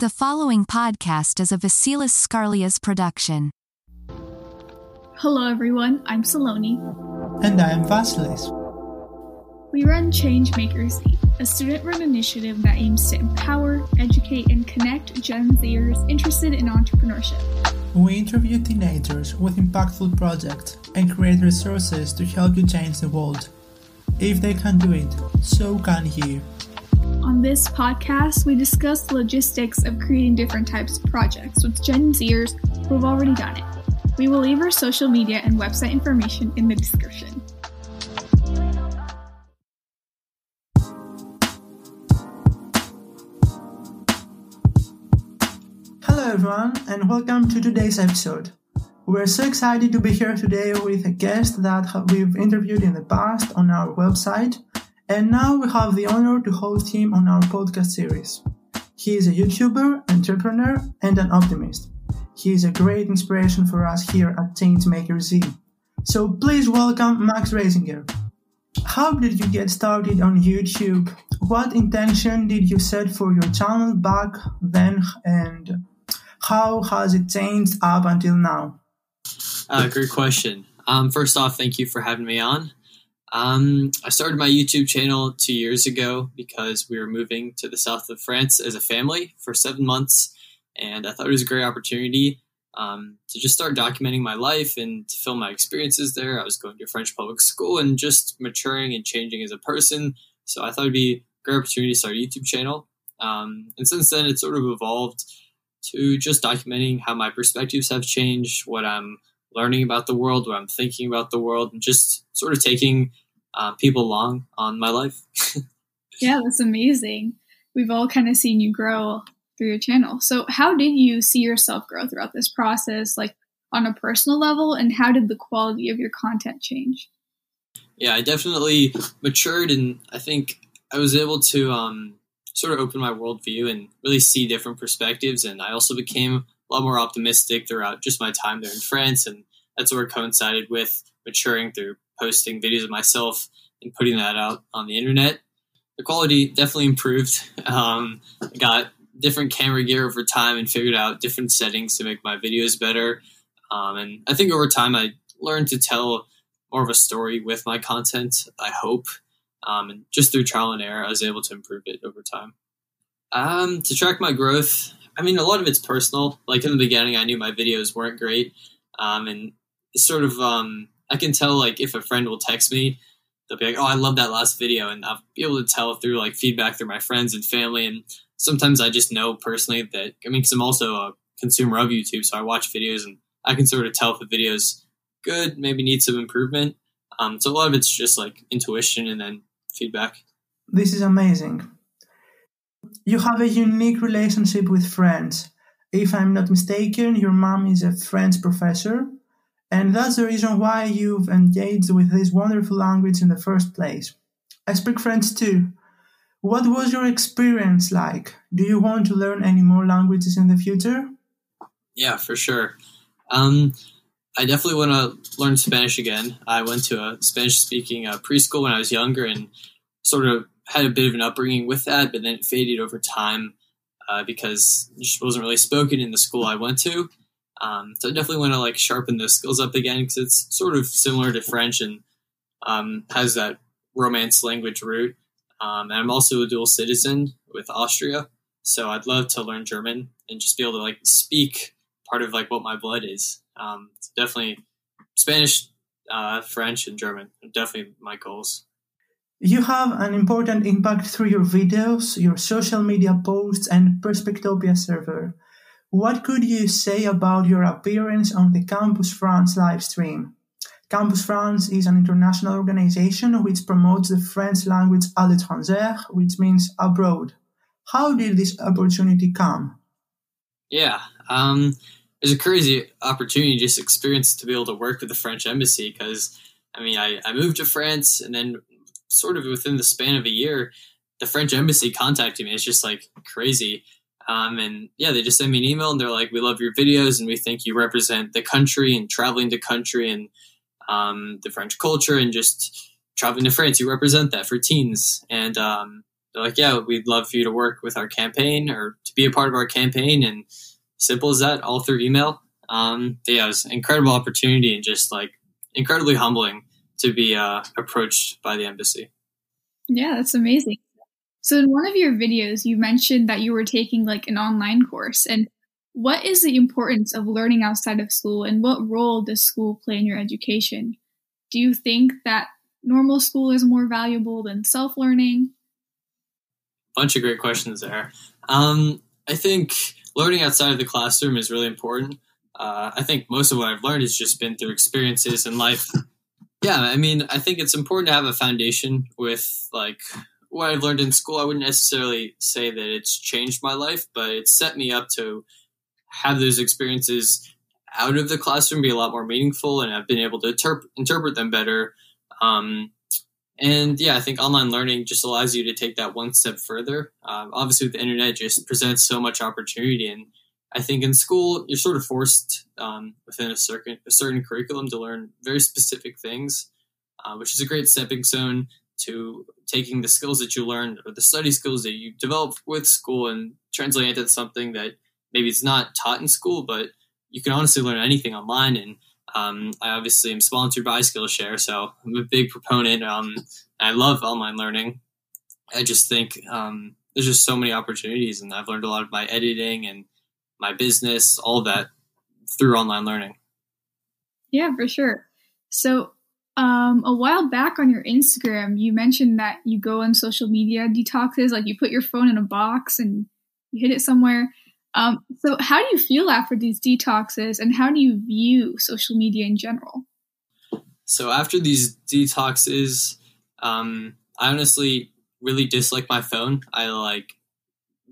The following podcast is a Vasilis Scarlias production. Hello, everyone. I'm Saloni. And I am Vasilis. We run ChangemakerZ, a student run initiative that aims to empower, educate, and connect Gen Zers interested in entrepreneurship. We interview teenagers with impactful projects and create resources to help you change the world. If they can do it, so can you. On this podcast, we discuss the logistics of creating different types of projects with Gen Zers who have already done it. We will leave our social media and website information in the description. Hello, everyone, and welcome to today's episode. We're so excited to be here today with a guest that we've interviewed in the past on our website, and now we have the honor to host him on our podcast series. He is a YouTuber, entrepreneur, and an optimist. He is a great inspiration for us here at ChangemakerZ. So please welcome Max Reisinger. How did you get started on YouTube? What intention did you set for your channel back then, and how has it changed up until now? Uh, great question. Um, first off, thank you for having me on. Um, I started my YouTube channel two years ago because we were moving to the south of France as a family for seven months, and I thought it was a great opportunity um, to just start documenting my life and to film my experiences there. I was going to French public school and just maturing and changing as a person. So I thought it'd be a great opportunity to start a YouTube channel. Um, and since then, it's sort of evolved to just documenting how my perspectives have changed, what I'm learning about the world, what I'm thinking about the world, and just sort of taking uh, people long on my life. yeah, that's amazing. We've all kind of seen you grow through your channel. So, how did you see yourself grow throughout this process, like on a personal level, and how did the quality of your content change? Yeah, I definitely matured, and I think I was able to um, sort of open my worldview and really see different perspectives. And I also became a lot more optimistic throughout just my time there in France, and that sort of coincided with maturing through posting videos of myself and putting that out on the internet. The quality definitely improved. Um, I got different camera gear over time and figured out different settings to make my videos better. Um, and I think over time I learned to tell more of a story with my content, I hope. Um, and just through trial and error, I was able to improve it over time. Um, to track my growth, I mean, a lot of it's personal. Like in the beginning, I knew my videos weren't great. Um, and sort of, um, I can tell like if a friend will text me, they'll be like, "Oh, I love that last video," and I'll be able to tell through like feedback through my friends and family. And sometimes I just know personally that I mean, because I'm also a consumer of YouTube, so I watch videos and I can sort of tell if the video's good, maybe needs some improvement. Um, so a lot of it's just like intuition and then feedback. This is amazing. You have a unique relationship with friends. If I'm not mistaken, your mom is a French professor and that's the reason why you've engaged with this wonderful language in the first place. I speak French too. What was your experience like? Do you want to learn any more languages in the future? Yeah, for sure. Um, I definitely want to learn Spanish again. I went to a Spanish speaking uh, preschool when I was younger and sort of had a bit of an upbringing with that, but then it faded over time uh, because it just wasn't really spoken in the school I went to. Um, so I definitely want to like sharpen those skills up again because it's sort of similar to French and um, has that Romance language root. Um, and I'm also a dual citizen with Austria, so I'd love to learn German and just be able to like speak part of like what my blood is. Um, definitely Spanish, uh, French, and German are definitely my goals. You have an important impact through your videos, your social media posts, and Perspectopia server. What could you say about your appearance on the Campus France live stream? Campus France is an international organization which promotes the French language à l'étranger, which means abroad. How did this opportunity come? Yeah, um, it's a crazy opportunity, just experience to be able to work with the French embassy because, I mean, I, I moved to France and then sort of within the span of a year, the French embassy contacted me. It's just like crazy. Um, and yeah, they just sent me an email and they're like, "We love your videos and we think you represent the country and traveling to country and um, the French culture and just traveling to France. You represent that for teens." And um, they're like, yeah, we'd love for you to work with our campaign or to be a part of our campaign. And simple as that, all through email. Um, yeah, it was an incredible opportunity and just like incredibly humbling to be uh, approached by the embassy. Yeah, that's amazing. So in one of your videos, you mentioned that you were taking like an online course. And what is the importance of learning outside of school and what role does school play in your education? Do you think that normal school is more valuable than self learning? Bunch of great questions there. Um, I think learning outside of the classroom is really important. Uh, I think most of what I've learned has just been through experiences in life. Yeah, I mean, I think it's important to have a foundation with like what I've learned in school. I wouldn't necessarily say that it's changed my life, but it set me up to have those experiences out of the classroom be a lot more meaningful, and I've been able to interp- interpret them better. Um, and yeah, I think online learning just allows you to take that one step further. Um, obviously, the internet, just presents so much opportunity, and I think in school you're sort of forced um, within a certain a certain curriculum to learn very specific things, uh, which is a great stepping stone to taking the skills that you learned or the study skills that you develop with school and translating it to something that maybe it's not taught in school, but you can honestly learn anything online. And um, I obviously am sponsored by Skillshare, so I'm a big proponent. Um, I love online learning. I just think um, there's just so many opportunities, and I've learned a lot of my editing and my business, all that through online learning. Yeah, for sure. So, um, a while back on your Instagram, you mentioned that you go on social media detoxes, like you put your phone in a box and you hid it somewhere. Um, so, how do you feel after these detoxes, and how do you view social media in general? So, after these detoxes, um, I honestly really dislike my phone. I like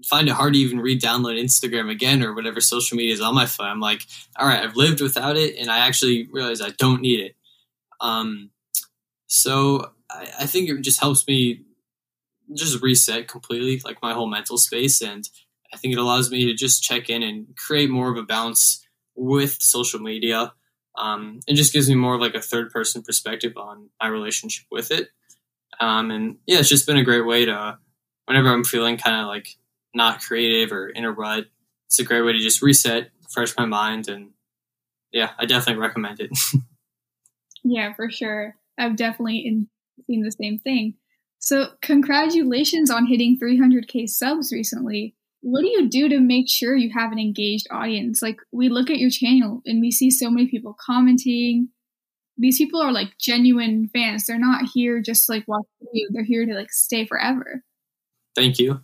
find it hard to even re-download Instagram again or whatever social media is on my phone. I'm like, all right, I've lived without it, and I actually realize I don't need it. Um, so I, I think it just helps me just reset completely, like my whole mental space, and I think it allows me to just check in and create more of a balance with social media. Um, it just gives me more of like a third person perspective on my relationship with it. Um, and yeah, it's just been a great way to, whenever I'm feeling kind of like not creative or in a rut, it's a great way to just reset, fresh my mind, and yeah, I definitely recommend it. yeah, for sure. I've definitely seen the same thing. So, congratulations on hitting 300k subs recently what do you do to make sure you have an engaged audience? Like we look at your channel and we see so many people commenting. These people are like genuine fans. They're not here just like watch you. They're here to like stay forever. Thank you.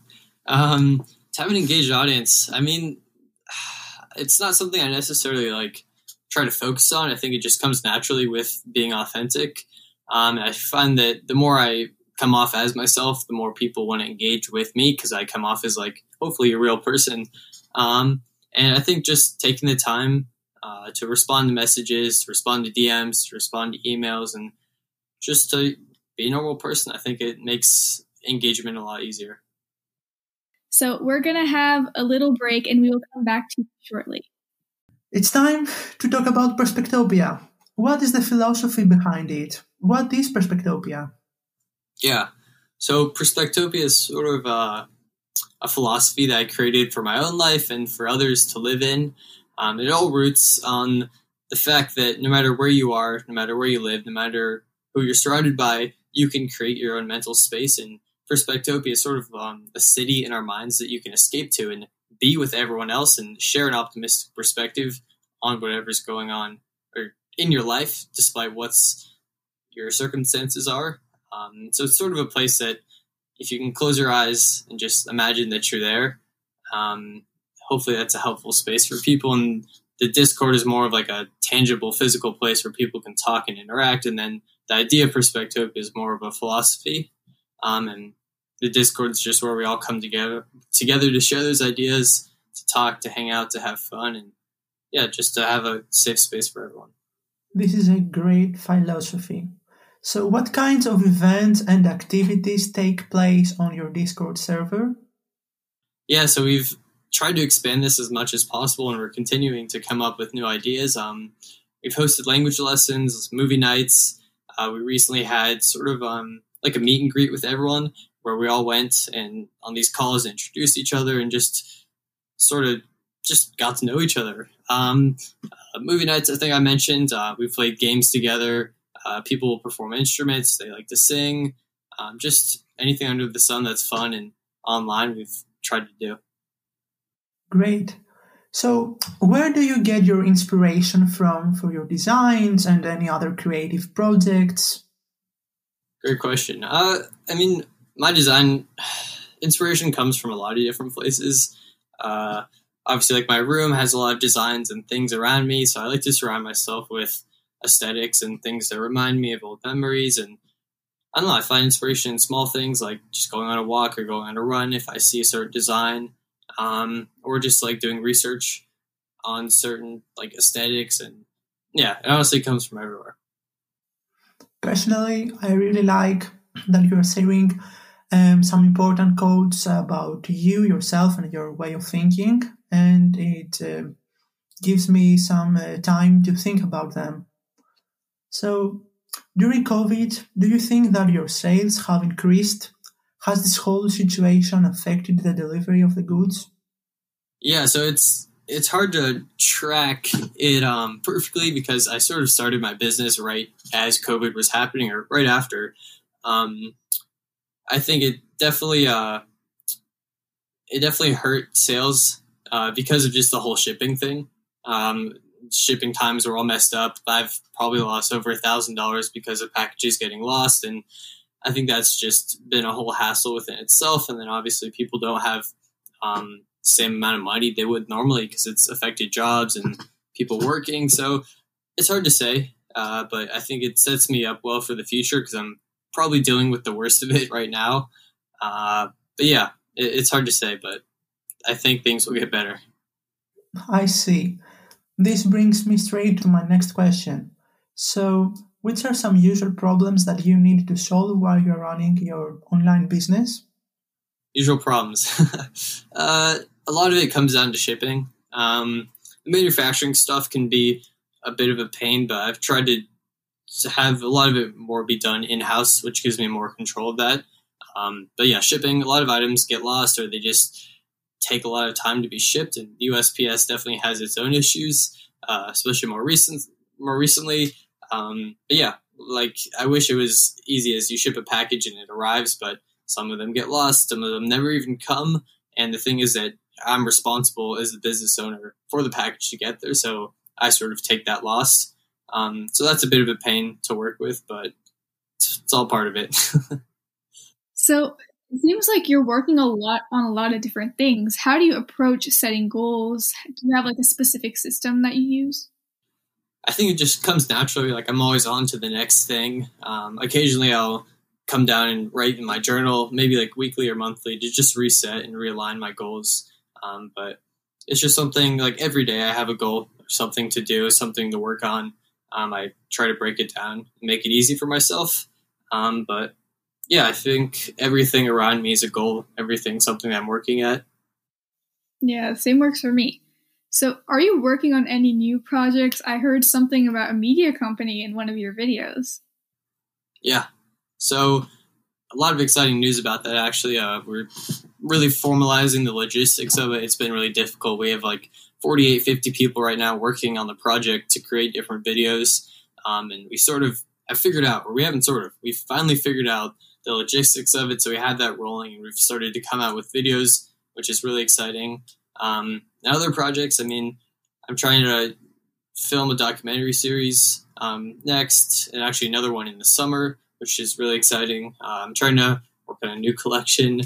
Um, to have an engaged audience, I mean, it's not something I necessarily like try to focus on. I think it just comes naturally with being authentic. Um, I find that the more I come off as myself, the more people want to engage with me because I come off as like hopefully a real person. Um, and I think just taking the time uh, to respond to messages, to respond to DMs, to respond to emails, and just to be a normal person, I think it makes engagement a lot easier. So we're going to have a little break and we will come back to you shortly. It's time to talk about Perspectopia. What is the philosophy behind it? What is Perspectopia? Yeah. So Perspectopia is sort of uh, a philosophy that I created for my own life and for others to live in. Um, it all roots on the fact that no matter where you are, no matter where you live, no matter who you're surrounded by, you can create your own mental space. And Perspectopia is sort of um, a city in our minds that you can escape to and be with everyone else and share an optimistic perspective on whatever's going on or in your life, despite what's your circumstances are. Um, so it's sort of a place that if you can close your eyes and just imagine that you're there, um, hopefully that's a helpful space for people. And the Discord is more of like a tangible, physical place where people can talk and interact. And then the idea perspective is more of a philosophy. Um, and the Discord is just where we all come together together to share those ideas, to talk, to hang out, to have fun, and yeah, just to have a safe space for everyone. This is a great philosophy. So, what kinds of events and activities take place on your Discord server? Yeah, so we've tried to expand this as much as possible, and we're continuing to come up with new ideas. Um, we've hosted language lessons, movie nights. Uh, we recently had sort of um, like a meet and greet with everyone, where we all went and on these calls introduced each other and just sort of just got to know each other. Um, uh, movie nights, I think I mentioned, uh, we played games together. Uh, people perform instruments, they like to sing. Um, just anything under the sun that's fun and online, we've tried to do. Great. So, where do you get your inspiration from for your designs and any other creative projects? Great question. Uh, I mean, my design inspiration comes from a lot of different places. Uh, obviously, like my room has a lot of designs and things around me, so I like to surround myself with aesthetics and things that remind me of old memories. And I don't know, I find inspiration in small things like just going on a walk or going on a run if I see a certain design, um, or just like doing research on certain like aesthetics. And yeah, it honestly comes from everywhere. Personally, I really like that you're sharing um, some important quotes about you, yourself, and your way of thinking, and it uh, gives me some uh, time to think about them. So, during COVID, do you think that your sales have increased? Has this whole situation affected the delivery of the goods? Yeah, so it's it's hard to track it um, perfectly because I sort of started my business right as COVID was happening or right after. Um, I think it definitely uh, it definitely hurt sales uh, because of just the whole shipping thing. Um, shipping times were all messed up. I've probably lost over a thousand dollars because of packages getting lost, and I think that's just been a whole hassle within itself. And then obviously people don't have um, same amount of money they would normally because it's affected jobs and people working. So it's hard to say, uh, but I think it sets me up well for the future because I'm probably dealing with the worst of it right now. Uh, but yeah, it, it's hard to say, but I think things will get better. I see. This brings me straight to my next question. So, which are some usual problems that you need to solve while you're running your online business? Usual problems. uh, a lot of it comes down to shipping. Um, manufacturing stuff can be a bit of a pain, but I've tried to, to have a lot of it more be done in house, which gives me more control of that. Um, but yeah, shipping, a lot of items get lost or they just take a lot of time to be shipped, and USPS definitely has its own issues, uh, especially more recent, more recently. Um, but yeah, like I wish it was easy as you ship a package and it arrives, but some of them get lost, some of them never even come. And the thing is that I'm responsible as the business owner for the package to get there. So I sort of take that loss. Um, so that's a bit of a pain to work with, but it's, it's all part of it. so it seems like you're working a lot on a lot of different things. How do you approach setting goals? Do you have like a specific system that you use? I think it just comes naturally. Like I'm always on to the next thing. Um, occasionally I'll come down and write in my journal, maybe like weekly or monthly, to just reset and realign my goals. Um, but it's just something like every day I have a goal, something to do, something to work on. Um, I try to break it down, make it easy for myself. Um, but yeah, I think everything around me is a goal, everything something I'm working at. Yeah, same works for me. So, are you working on any new projects? I heard something about a media company in one of your videos. Yeah. So, a lot of exciting news about that actually. Uh, we're really formalizing the logistics of it. It's been really difficult. We have like 48, 50 people right now working on the project to create different videos. Um, and we sort of have figured out, or we haven't sort of, we've finally figured out the logistics of it. So we had that rolling and we've started to come out with videos, which is really exciting. Um, other projects, I mean, I'm trying to film a documentary series um, next, and actually another one in the summer, which is really exciting. Uh, I'm trying to work on a new collection.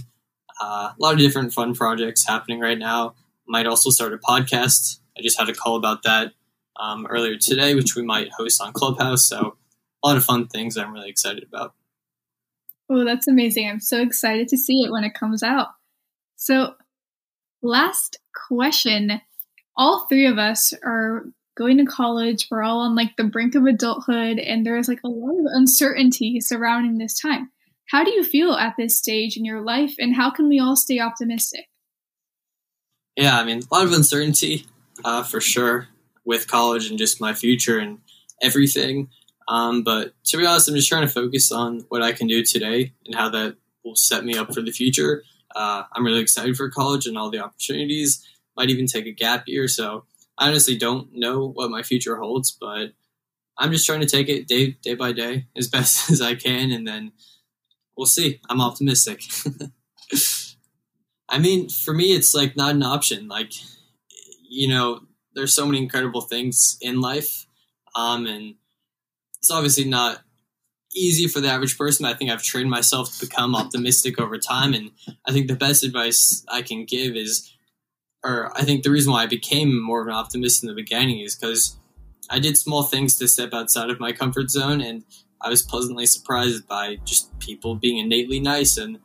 Uh, a lot of different fun projects happening right now. Might also start a podcast. I just had a call about that um, earlier today, which we might host on Clubhouse. So a lot of fun things I'm really excited about. Oh, that's amazing. I'm so excited to see it when it comes out. So, last question. All three of us are going to college. We're all on like the brink of adulthood, and there's like a lot of uncertainty surrounding this time. How do you feel at this stage in your life, and how can we all stay optimistic? Yeah, I mean, a lot of uncertainty uh, for sure with college and just my future and everything. Um, but to be honest, I'm just trying to focus on what I can do today and how that will set me up for the future. Uh, I'm really excited for college and all the opportunities. Might even take a gap year. So I honestly don't know what my future holds, but I'm just trying to take it day day by day as best as I can, and then we'll see. I'm optimistic. I mean, for me, it's like not an option. Like, you know, there's so many incredible things in life, um, and it's obviously not easy for the average person. I think I've trained myself to become optimistic over time, and I think the best advice I can give is, or I think the reason why I became more of an optimist in the beginning is because I did small things to step outside of my comfort zone, and I was pleasantly surprised by just people being innately nice and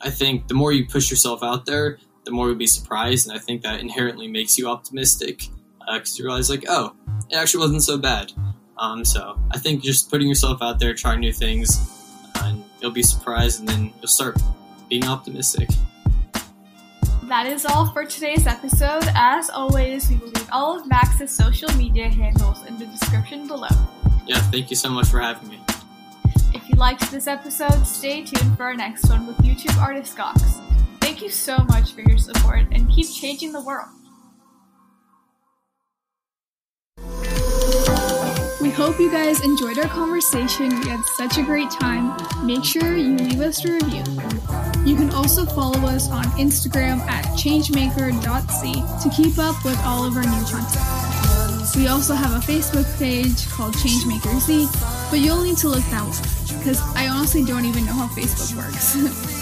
I think the more you push yourself out there, the more you'll be surprised, and I think that inherently makes you optimistic because uh, you realize like, oh, it actually wasn't so bad. Um, so I think just putting yourself out there, trying new things, and you'll be surprised, and then you'll start being optimistic. That is all for today's episode. As always, we will leave all of Max's social media handles in the description below. Yeah, thank you so much for having me. Liked this episode, stay tuned for our next one with YouTube artist Gox. Thank you so much for your support and keep changing the world. We hope you guys enjoyed our conversation. We had such a great time. Make sure you leave us a review. You can also follow us on Instagram at changemaker.z to keep up with all of our new content. We also have a Facebook page called ChangemakerZ, but you'll need to look that one because I honestly don't even know how Facebook works.